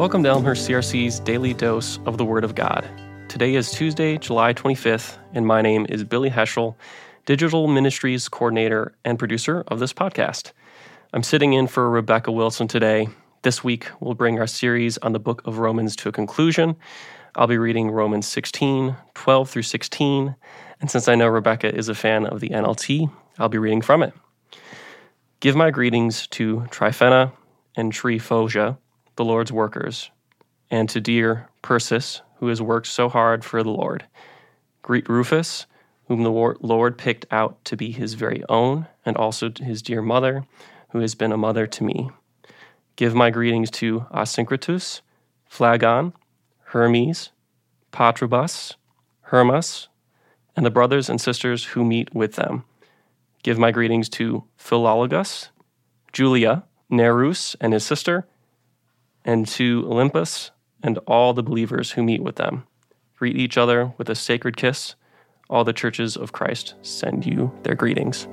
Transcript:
Welcome to Elmhurst CRC's daily dose of the Word of God. Today is Tuesday, July 25th, and my name is Billy Heschl, Digital Ministries Coordinator and producer of this podcast. I'm sitting in for Rebecca Wilson today. This week, we'll bring our series on the book of Romans to a conclusion. I'll be reading Romans 16, 12 through 16, and since I know Rebecca is a fan of the NLT, I'll be reading from it. Give my greetings to Tryphena and Tryphosa the Lord's workers, and to dear Persis, who has worked so hard for the Lord. Greet Rufus, whom the Lord picked out to be his very own, and also his dear mother, who has been a mother to me. Give my greetings to Asyncritus, Phlegon, Hermes, Patrobas, Hermas, and the brothers and sisters who meet with them. Give my greetings to Philologus, Julia, Nereus and his sister, and to Olympas and all the believers who meet with them. Greet each other with a sacred kiss. All the churches of Christ send you their greetings.